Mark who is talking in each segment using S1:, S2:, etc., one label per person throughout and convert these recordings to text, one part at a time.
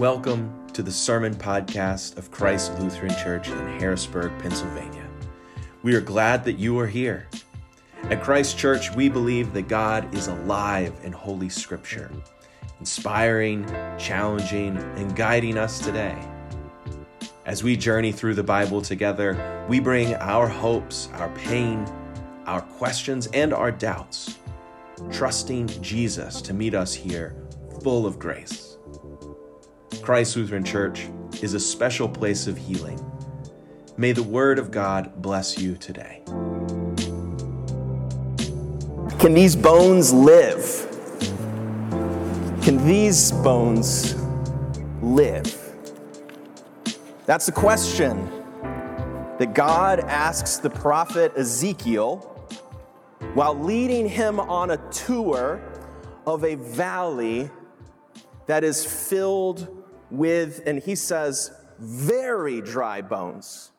S1: Welcome to the Sermon Podcast of Christ Lutheran Church in Harrisburg, Pennsylvania. We are glad that you are here. At Christ Church, we believe that God is alive in Holy Scripture, inspiring, challenging, and guiding us today. As we journey through the Bible together, we bring our hopes, our pain, our questions, and our doubts, trusting Jesus to meet us here full of grace. Christ Lutheran Church is a special place of healing. May the Word of God bless you today.
S2: Can these bones live? Can these bones live? That's the question that God asks the prophet Ezekiel while leading him on a tour of a valley that is filled with, and he says, very dry bones.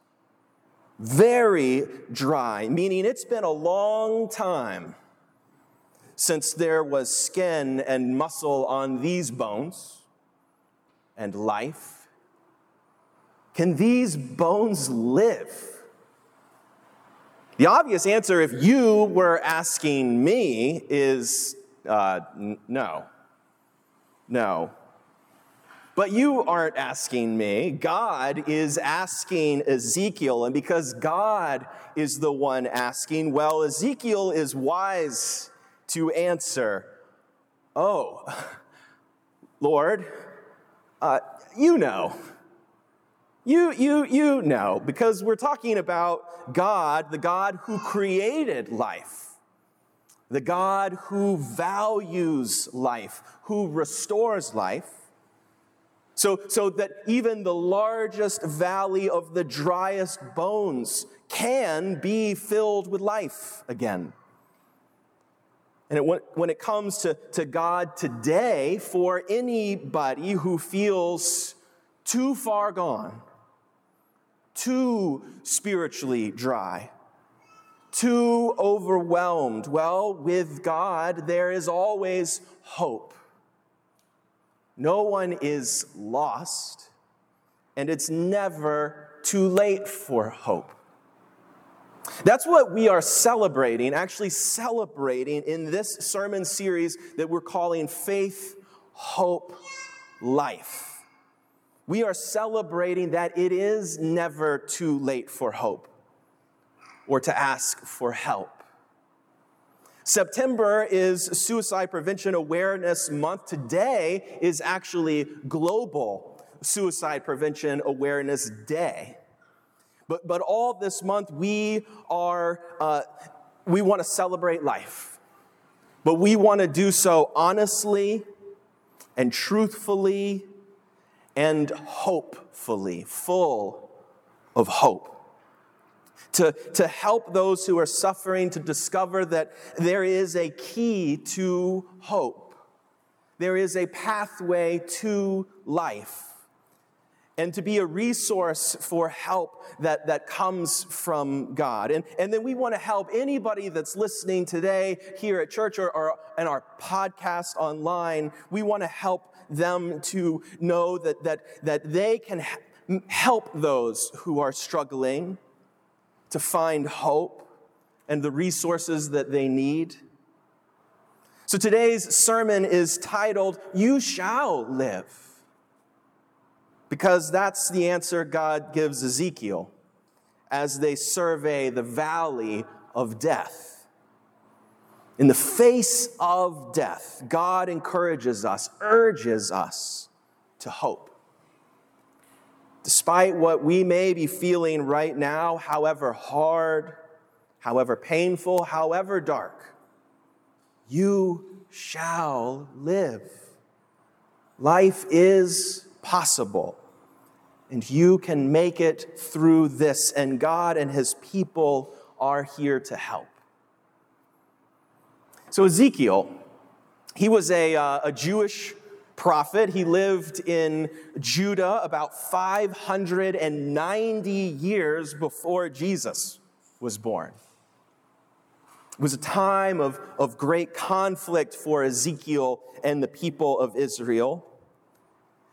S2: Very dry, meaning it's been a long time since there was skin and muscle on these bones and life. Can these bones live? The obvious answer, if you were asking me, is uh, n- no. No. But you aren't asking me. God is asking Ezekiel. And because God is the one asking, well, Ezekiel is wise to answer, Oh, Lord, uh, you know. You, you, you know, because we're talking about God, the God who created life, the God who values life, who restores life. So, so that even the largest valley of the driest bones can be filled with life again. And it, when it comes to, to God today, for anybody who feels too far gone, too spiritually dry, too overwhelmed, well, with God, there is always hope. No one is lost, and it's never too late for hope. That's what we are celebrating, actually celebrating in this sermon series that we're calling Faith, Hope, Life. We are celebrating that it is never too late for hope or to ask for help. September is Suicide Prevention Awareness Month. Today is actually Global Suicide Prevention Awareness Day. But, but all this month, we are, uh, we want to celebrate life. But we want to do so honestly and truthfully and hopefully, full of hope. To, to help those who are suffering to discover that there is a key to hope, there is a pathway to life and to be a resource for help that, that comes from God. And, and then we want to help anybody that's listening today here at church or, or in our podcast online. We want to help them to know that, that, that they can help those who are struggling to find hope and the resources that they need. So today's sermon is titled, You Shall Live because that's the answer God gives Ezekiel as they survey the valley of death. In the face of death, God encourages us, urges us to hope. Despite what we may be feeling right now, however hard, however painful, however dark, you shall live. Life is possible and you can make it through this, and God and his people are here to help. So, Ezekiel, he was a, uh, a Jewish prophet. He lived in Judah about 590 years before Jesus was born. It was a time of, of great conflict for Ezekiel and the people of Israel.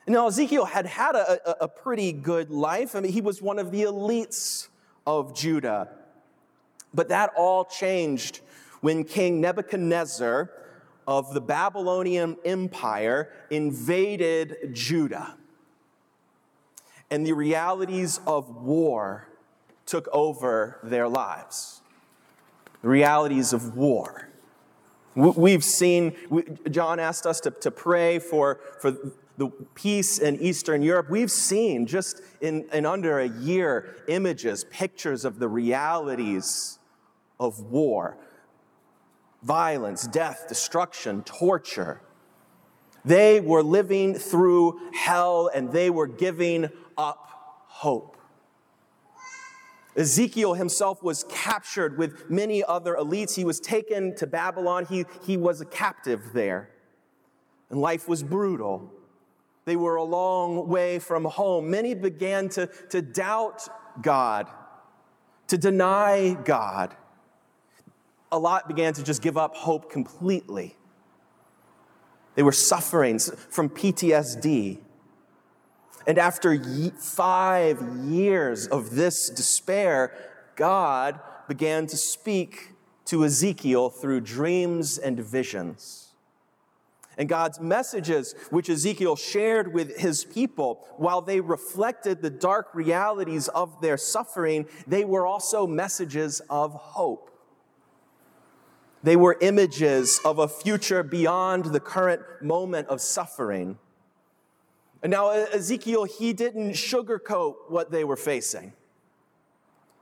S2: Now, Ezekiel had had a, a, pretty good life. I mean, he was one of the elites of Judah. But that all changed when King Nebuchadnezzar of the Babylonian Empire invaded Judah. And the realities of war took over their lives. The realities of war. We've seen, John asked us to, to pray for, for the peace in Eastern Europe. We've seen just in, in under a year images, pictures of the realities of war violence, death, destruction, torture. They were living through hell and they were giving up hope. Ezekiel himself was captured with many other elites. He was taken to Babylon. He, he was a captive there. And life was brutal. They were a long way from home. Many began to, to doubt God, to deny God. A lot began to just give up hope completely. They were suffering from PTSD. And after five years of this despair, God began to speak to Ezekiel through dreams and visions. And God's messages, which Ezekiel shared with his people, while they reflected the dark realities of their suffering, they were also messages of hope. They were images of a future beyond the current moment of suffering. And now, Ezekiel, he didn't sugarcoat what they were facing.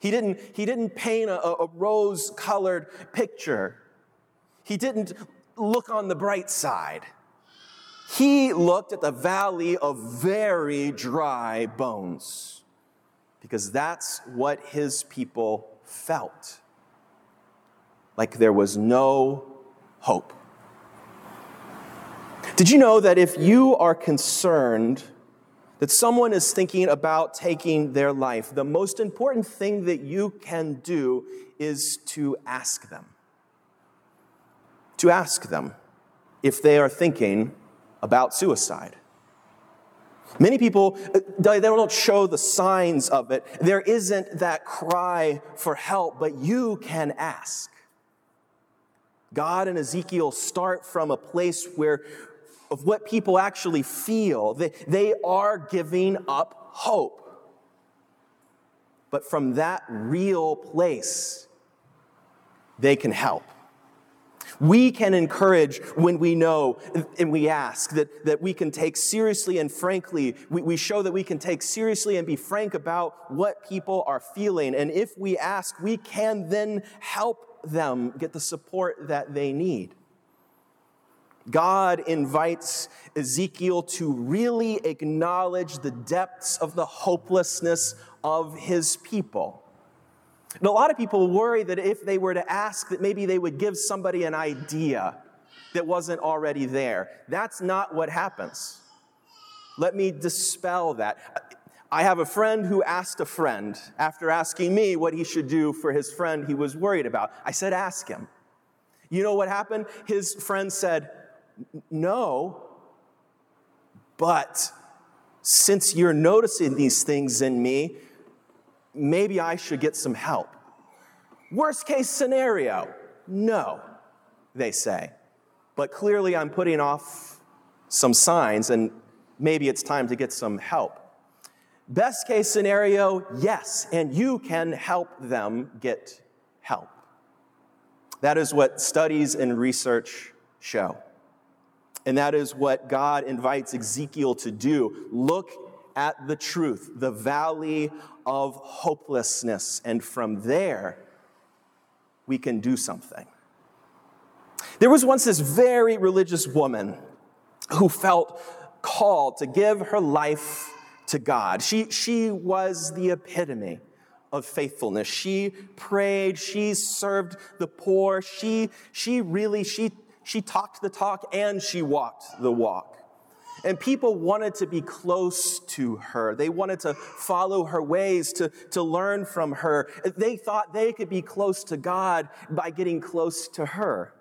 S2: He didn't, he didn't paint a, a rose colored picture. He didn't look on the bright side. He looked at the valley of very dry bones because that's what his people felt like there was no hope. Did you know that if you are concerned that someone is thinking about taking their life, the most important thing that you can do is to ask them? To ask them if they are thinking about suicide. Many people, uh, they don't show the signs of it. There isn't that cry for help, but you can ask. God and Ezekiel start from a place where of what people actually feel. They, they are giving up hope. But from that real place, they can help. We can encourage when we know and we ask that, that we can take seriously and frankly, we, we show that we can take seriously and be frank about what people are feeling. And if we ask, we can then help them get the support that they need. God invites Ezekiel to really acknowledge the depths of the hopelessness of his people. And a lot of people worry that if they were to ask, that maybe they would give somebody an idea that wasn't already there. That's not what happens. Let me dispel that. I have a friend who asked a friend after asking me what he should do for his friend he was worried about. I said, Ask him. You know what happened? His friend said, no, but since you're noticing these things in me, maybe I should get some help. Worst case scenario, no, they say. But clearly, I'm putting off some signs, and maybe it's time to get some help. Best case scenario, yes, and you can help them get help. That is what studies and research show. And that is what God invites Ezekiel to do. Look at the truth, the valley of hopelessness. And from there, we can do something. There was once this very religious woman who felt called to give her life to God. She, she was the epitome of faithfulness. She prayed, she served the poor, she, she really, she she talked the talk and she walked the walk. And people wanted to be close to her. They wanted to follow her ways, to, to learn from her. They thought they could be close to God by getting close to her.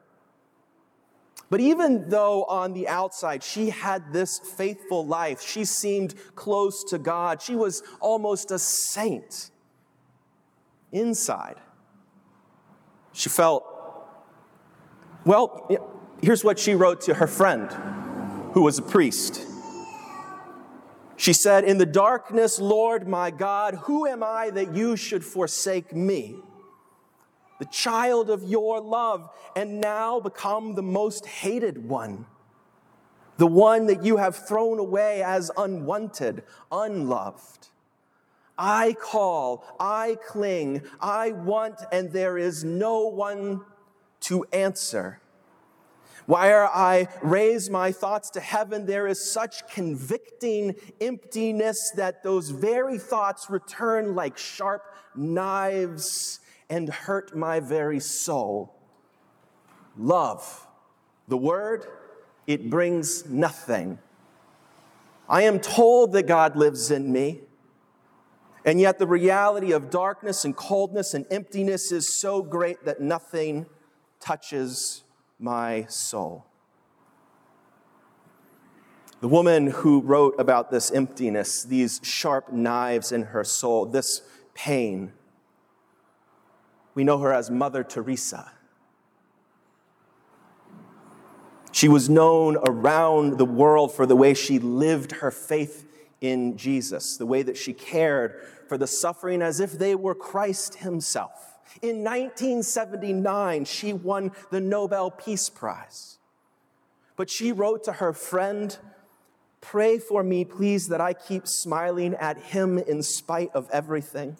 S2: But even though on the outside she had this faithful life, she seemed close to God, she was almost a saint. Inside, she felt, well, here's what she wrote to her friend who was a priest. She said, In the darkness, Lord my God, who am I that you should forsake me? The child of your love, and now become the most hated one, the one that you have thrown away as unwanted, unloved. I call, I cling, I want, and there is no one to answer. While I raise my thoughts to heaven, there is such convicting emptiness that those very thoughts return like sharp knives and hurt my very soul. Love, the word, it brings nothing. I am told that God lives in me, and yet the reality of darkness and coldness and emptiness is so great that nothing touches my soul. The woman who wrote about this emptiness, these sharp knives in her soul, this pain, we know her as Mother Teresa. She was known around the world for the way she lived her faith in Jesus, the way that she cared for the suffering as if they were Christ Himself. In 1979, she won the Nobel Peace Prize. But she wrote to her friend, Pray for me, please, that I keep smiling at him in spite of everything.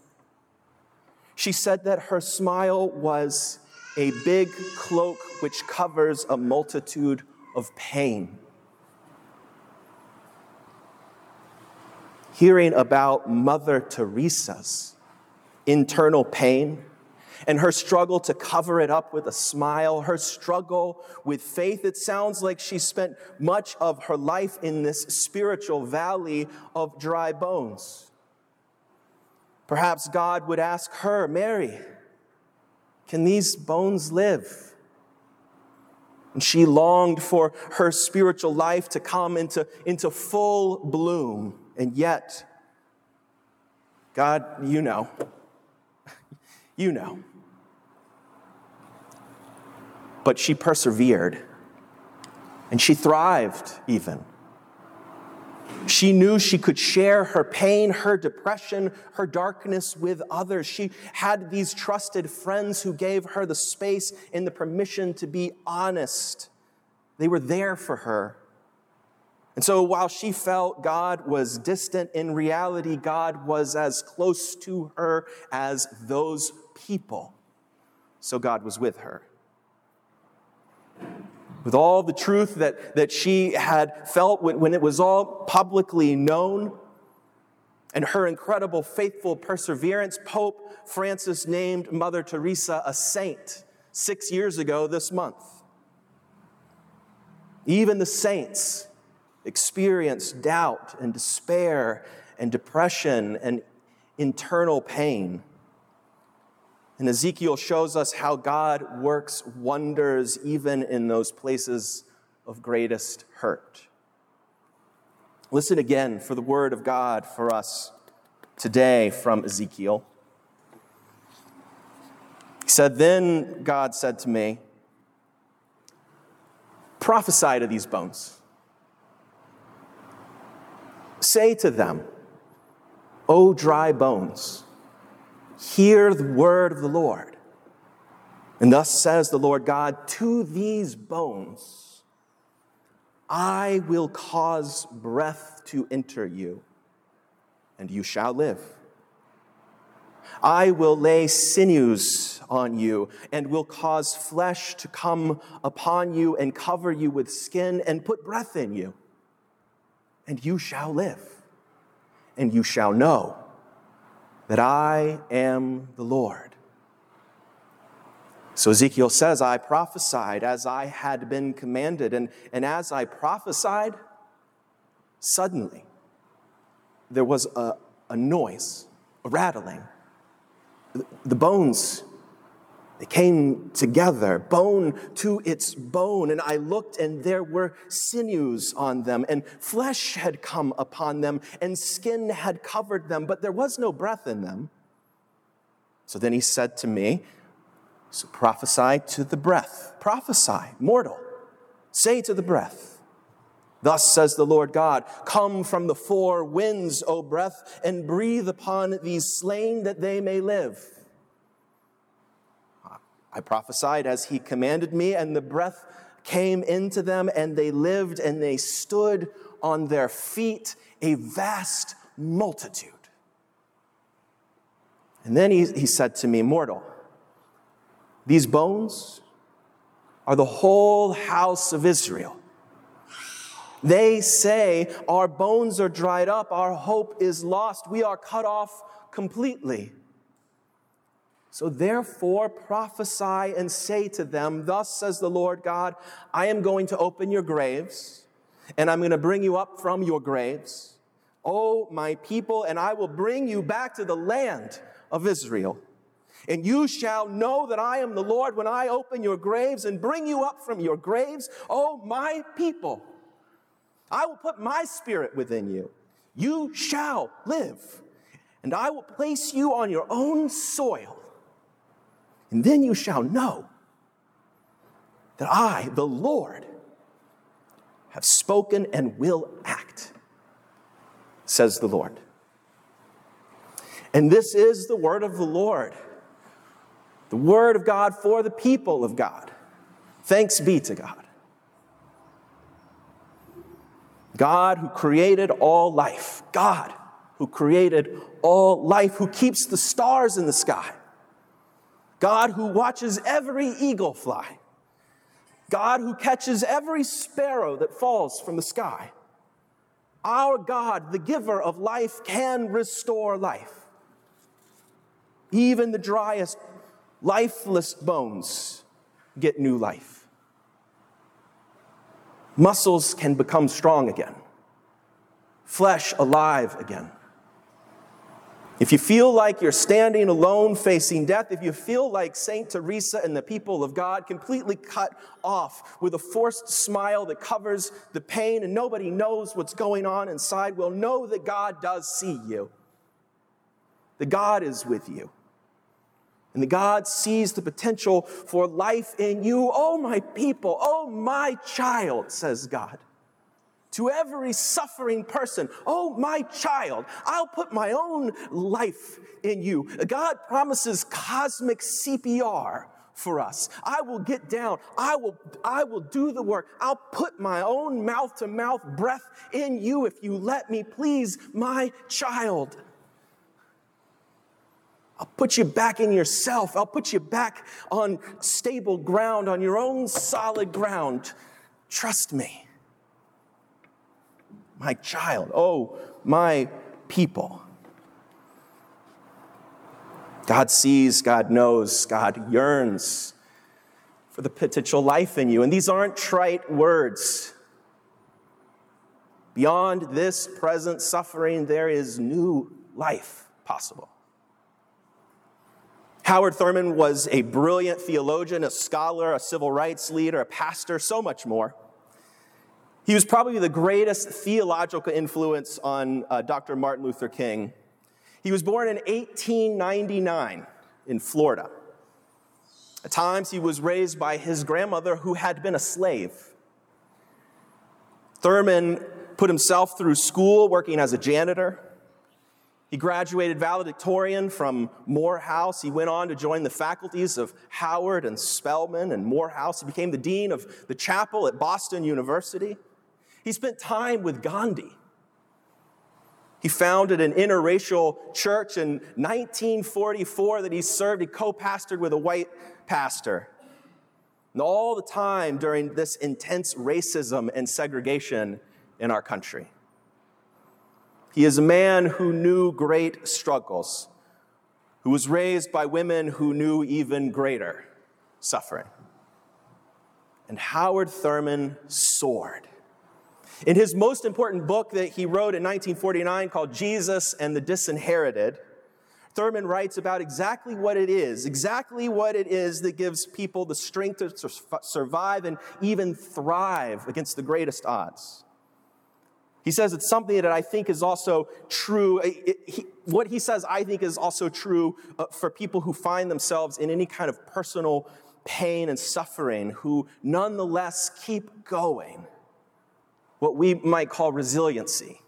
S2: She said that her smile was a big cloak which covers a multitude of pain. Hearing about Mother Teresa's internal pain and her struggle to cover it up with a smile, her struggle with faith, it sounds like she spent much of her life in this spiritual valley of dry bones. Perhaps God would ask her, Mary, can these bones live? And she longed for her spiritual life to come into, into full bloom. And yet, God, you know, you know. But she persevered, and she thrived even. She knew she could share her pain, her depression, her darkness with others. She had these trusted friends who gave her the space and the permission to be honest. They were there for her. And so while she felt God was distant, in reality, God was as close to her as those people. So God was with her with all the truth that, that she had felt when, when it was all publicly known, and her incredible faithful perseverance, Pope Francis named Mother Teresa a saint six years ago this month. Even the saints experience doubt and despair and depression and internal pain. And Ezekiel shows us how God works wonders even in those places of greatest hurt. Listen again for the word of God for us today from Ezekiel. He said, Then God said to me, Prophesy to these bones. Say to them, O dry bones, Hear the word of the Lord. And thus says the Lord God to these bones, I will cause breath to enter you, and you shall live. I will lay sinews on you, and will cause flesh to come upon you, and cover you with skin, and put breath in you, and you shall live, and you shall know that I am the Lord. So Ezekiel says, I prophesied as I had been commanded. And, and as I prophesied, suddenly there was a, a noise, a rattling. The bones They came together, bone to its bone, and I looked, and there were sinews on them, and flesh had come upon them, and skin had covered them, but there was no breath in them. So then he said to me, So prophesy to the breath, prophesy, mortal, say to the breath, Thus says the Lord God, Come from the four winds, O breath, and breathe upon these slain that they may live. I prophesied as he commanded me, and the breath came into them, and they lived, and they stood on their feet, a vast multitude. And then he, he said to me, Mortal, these bones are the whole house of Israel. They say, Our bones are dried up, our hope is lost, we are cut off completely. So therefore prophesy and say to them, Thus says the Lord God, I am going to open your graves, and I'm going to bring you up from your graves, O my people, and I will bring you back to the land of Israel. And you shall know that I am the Lord when I open your graves and bring you up from your graves, O my people. I will put my spirit within you. You shall live, and I will place you on your own soil and then you shall know that I, the Lord, have spoken and will act, says the Lord. And this is the word of the Lord, the word of God for the people of God. Thanks be to God. God who created all life, God who created all life, who keeps the stars in the sky God who watches every eagle fly, God who catches every sparrow that falls from the sky. Our God, the giver of life, can restore life. Even the driest, lifeless bones get new life. Muscles can become strong again, flesh alive again. If you feel like you're standing alone facing death, if you feel like St. Teresa and the people of God completely cut off with a forced smile that covers the pain and nobody knows what's going on inside, well, know that God does see you. That God is with you. And that God sees the potential for life in you. Oh, my people, oh, my child, says God to every suffering person, Oh, my child, I'll put my own life in you. God promises cosmic CPR for us. I will get down. I will, I will do the work. I'll put my own mouth to mouth breath in you if you let me. Please, my child. I'll put you back in yourself. I'll put you back on stable ground, on your own solid ground. Trust me my child, oh, my people. God sees, God knows, God yearns for the potential life in you. And these aren't trite words. Beyond this present suffering, there is new life possible. Howard Thurman was a brilliant theologian, a scholar, a civil rights leader, a pastor, so much more. He was probably the greatest theological influence on uh, Dr. Martin Luther King. He was born in 1899 in Florida. At times, he was raised by his grandmother, who had been a slave. Thurman put himself through school working as a janitor. He graduated valedictorian from Morehouse. He went on to join the faculties of Howard and Spelman and Morehouse. He became the dean of the chapel at Boston University. He spent time with Gandhi. He founded an interracial church in 1944 that he served. He co pastored with a white pastor. And all the time during this intense racism and segregation in our country. He is a man who knew great struggles, who was raised by women who knew even greater suffering. And Howard Thurman soared in his most important book that he wrote in 1949 called Jesus and the Disinherited, Thurman writes about exactly what it is, exactly what it is that gives people the strength to survive and even thrive against the greatest odds. He says it's something that I think is also true. It, he, what he says, I think, is also true uh, for people who find themselves in any kind of personal pain and suffering, who nonetheless keep going. What we might call resiliency.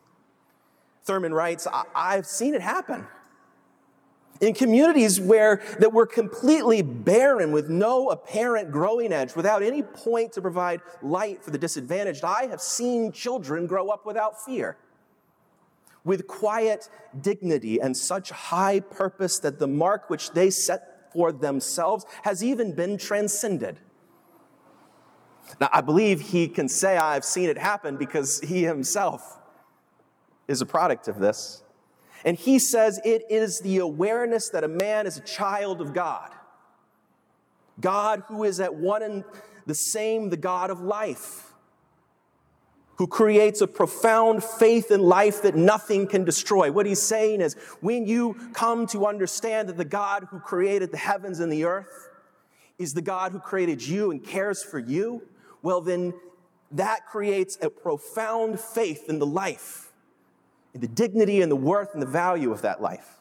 S2: Thurman writes, I've seen it happen. In communities where that were completely barren with no apparent growing edge without any point to provide light for the disadvantaged i have seen children grow up without fear. With quiet dignity and such high purpose that the mark which they set for themselves has even been transcended now i believe he can say i've seen it happen because he himself is a product of this and he says it is the awareness that a man is a child of God. God, who is at one and the same, the God of life, who creates a profound faith in life that nothing can destroy. What he's saying is when you come to understand that the God who created the heavens and the earth is the God who created you and cares for you, well, then that creates a profound faith in the life in the dignity and the worth and the value of that life.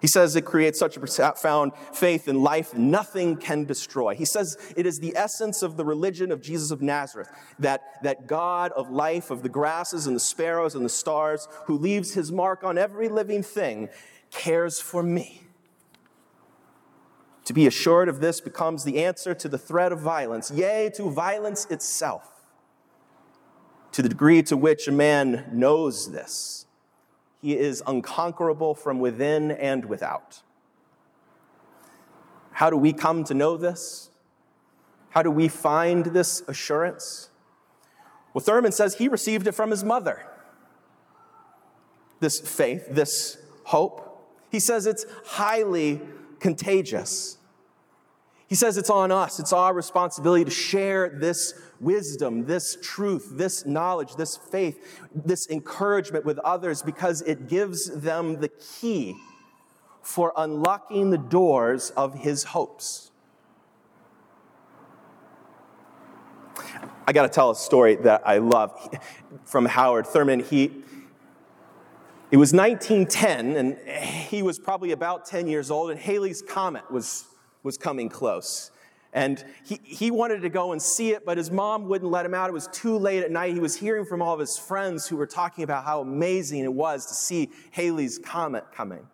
S2: He says it creates such a profound faith in life, nothing can destroy. He says it is the essence of the religion of Jesus of Nazareth, that, that God of life, of the grasses and the sparrows and the stars, who leaves his mark on every living thing, cares for me. To be assured of this becomes the answer to the threat of violence, yea, to violence itself. To the degree to which a man knows this, he is unconquerable from within and without. How do we come to know this? How do we find this assurance? Well, Thurman says he received it from his mother. This faith, this hope. He says it's highly contagious. He says it's on us, it's our responsibility to share this wisdom, this truth, this knowledge, this faith, this encouragement with others because it gives them the key for unlocking the doors of his hopes. I got to tell a story that I love from Howard Thurman. He, it was 1910, and he was probably about 10 years old, and Halley's Comet was was coming close. And he, he wanted to go and see it, but his mom wouldn't let him out. It was too late at night. He was hearing from all of his friends who were talking about how amazing it was to see Halley's Comet coming.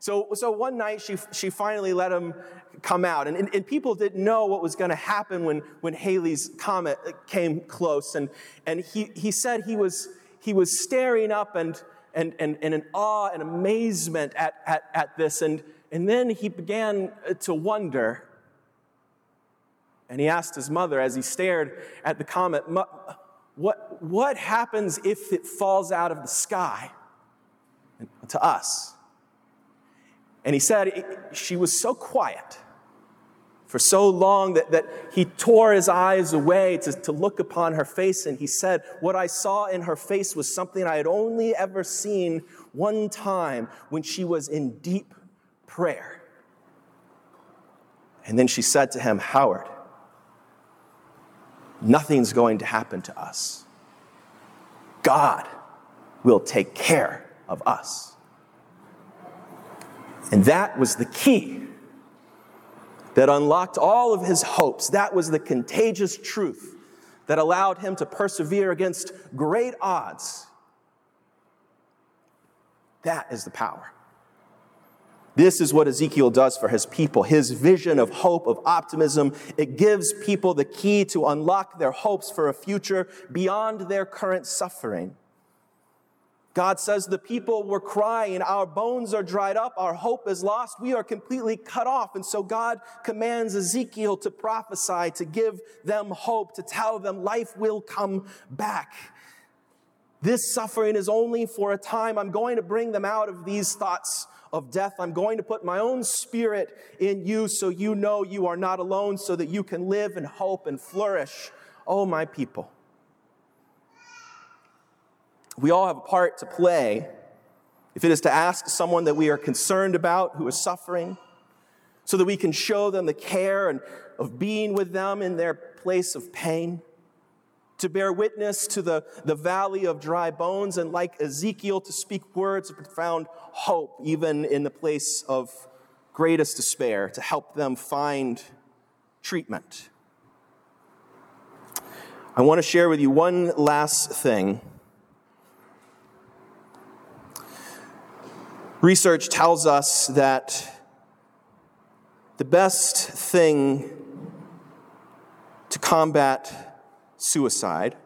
S2: So, so one night she, she finally let him come out. And, and, and people didn't know what was going to happen when, when Halley's Comet came close. And, and he, he said he was, he was staring up and, and, and, and in awe and amazement at, at, at this. And, and then he began uh, to wonder. And he asked his mother as he stared at the comet, what, what happens if it falls out of the sky to us? And he said she was so quiet for so long that, that he tore his eyes away to, to look upon her face. And he said, What I saw in her face was something I had only ever seen one time when she was in deep prayer. And then she said to him, Howard, nothing's going to happen to us. God will take care of us. And that was the key that unlocked all of his hopes. That was the contagious truth that allowed him to persevere against great odds. That is the power. This is what Ezekiel does for his people. His vision of hope, of optimism, it gives people the key to unlock their hopes for a future beyond their current suffering. God says the people were crying, Our bones are dried up, our hope is lost, we are completely cut off. And so God commands Ezekiel to prophesy, to give them hope, to tell them life will come back. This suffering is only for a time. I'm going to bring them out of these thoughts of death. I'm going to put my own spirit in you so you know you are not alone, so that you can live and hope and flourish. Oh, my people. We all have a part to play if it is to ask someone that we are concerned about who is suffering, so that we can show them the care and of being with them in their place of pain, to bear witness to the, the valley of dry bones, and like Ezekiel, to speak words of profound hope, even in the place of greatest despair, to help them find treatment. I want to share with you one last thing. Research tells us that the best thing to combat suicide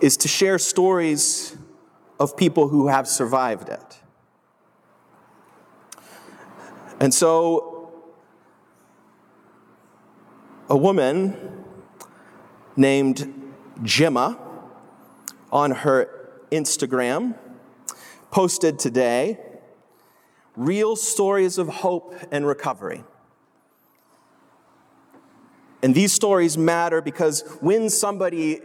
S2: is to share stories of people who have survived it. And so, a woman named Gemma on her Instagram posted today real stories of hope and recovery. And these stories matter because when somebody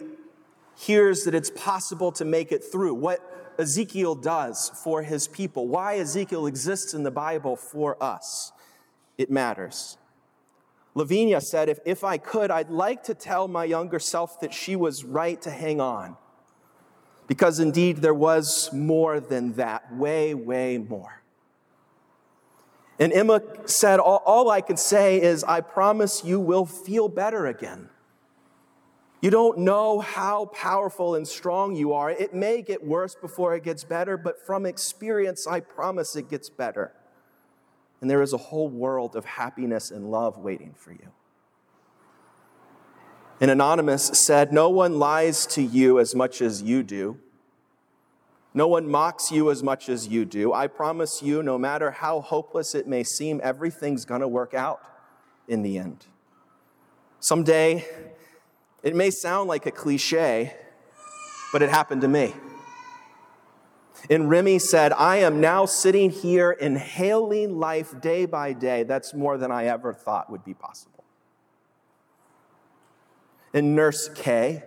S2: hears that it's possible to make it through, what Ezekiel does for his people, why Ezekiel exists in the Bible for us, it matters. Lavinia said, if, if I could, I'd like to tell my younger self that she was right to hang on. Because indeed, there was more than that, way, way more. And Emma said, all, all, I can say is, I promise you will feel better again. You don't know how powerful and strong you are. It may get worse before it gets better, but from experience, I promise it gets better. And there is a whole world of happiness and love waiting for you. And Anonymous said, No one lies to you as much as you do. No one mocks you as much as you do. I promise you, no matter how hopeless it may seem, everything's going to work out in the end. Someday, it may sound like a cliche, but it happened to me. And Remy said, I am now sitting here inhaling life day by day. That's more than I ever thought would be possible. And Nurse K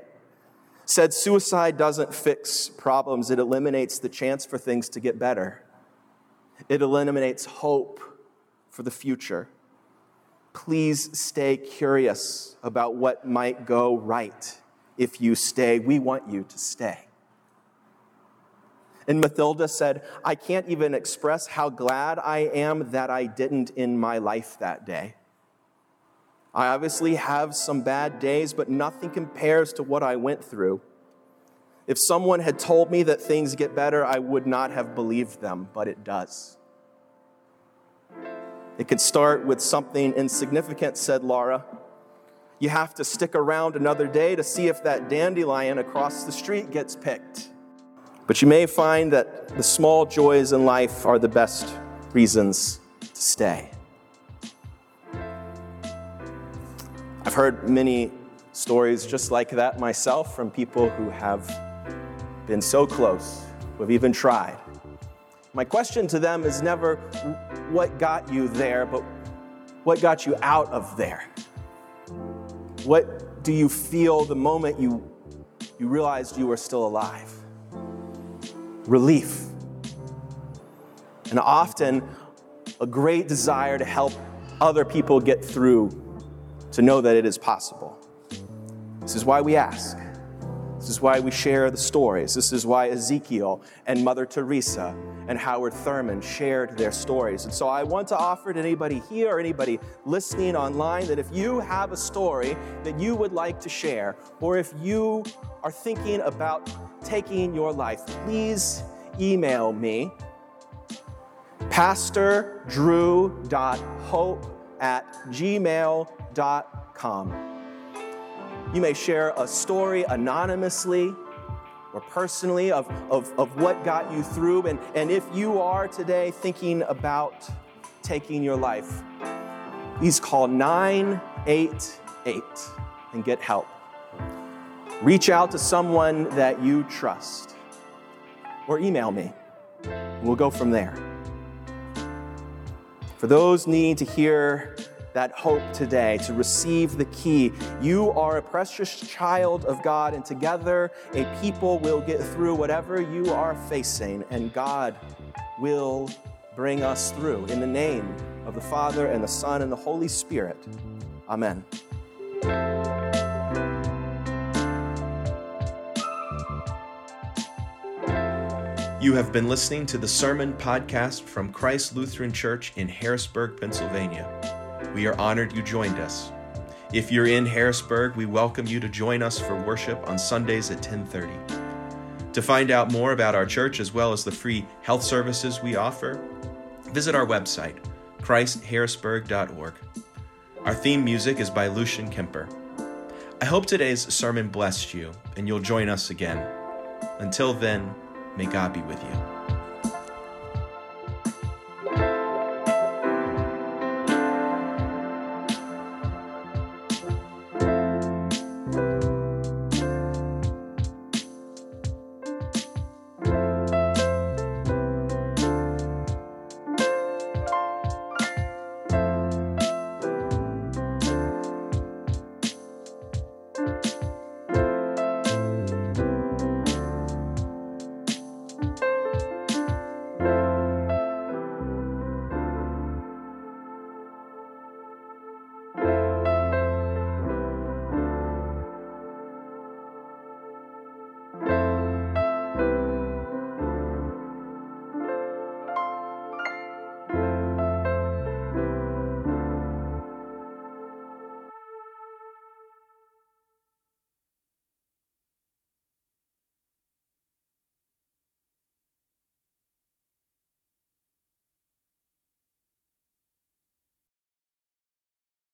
S2: said suicide doesn't fix problems, it eliminates the chance for things to get better. It eliminates hope for the future. Please stay curious about what might go right if you stay. We want you to stay. And Mathilda said, I can't even express how glad I am that I didn't in my life that day. I obviously have some bad days, but nothing compares to what I went through. If someone had told me that things get better, I would not have believed them, but it does. It could start with something insignificant, said Laura. You have to stick around another day to see if that dandelion across the street gets picked. But you may find that the small joys in life are the best reasons to stay. I've heard many stories just like that myself from people who have been so close, who have even tried. My question to them is never what got you there, but what got you out of there? What do you feel the moment you, you realized you were still alive? Relief. And often, a great desire to help other people get through, to know that it is possible. This is why we ask. This is why we share the stories. This is why Ezekiel and Mother Teresa and Howard Thurman shared their stories. And so I want to offer to anybody here or anybody listening online that if you have a story that you would like to share, or if you are thinking about taking your life, please email me pastordrew.hope at gmail.com. You may share a story anonymously or personally of, of, of what got you through. And, and if you are today thinking about taking your life, please call 988 and get help. Reach out to someone that you trust or email me. We'll go from there. For those needing to hear that hope today, to receive the key. You are a precious child of God, and together a people will get through whatever you are facing, and God will bring us through. In the name of the Father, and the Son, and the Holy Spirit. Amen.
S1: You have been listening to the Sermon Podcast from Christ Lutheran Church in Harrisburg, Pennsylvania. We are honored you joined us. If you're in Harrisburg, we welcome you to join us for worship on Sundays at 1030. To find out more about our church as well as the free health services we offer, visit our website, christharrisburg.org. Our theme music is by Lucian Kemper. I hope today's sermon blessed you and you'll join us again. Until then, may God be with you.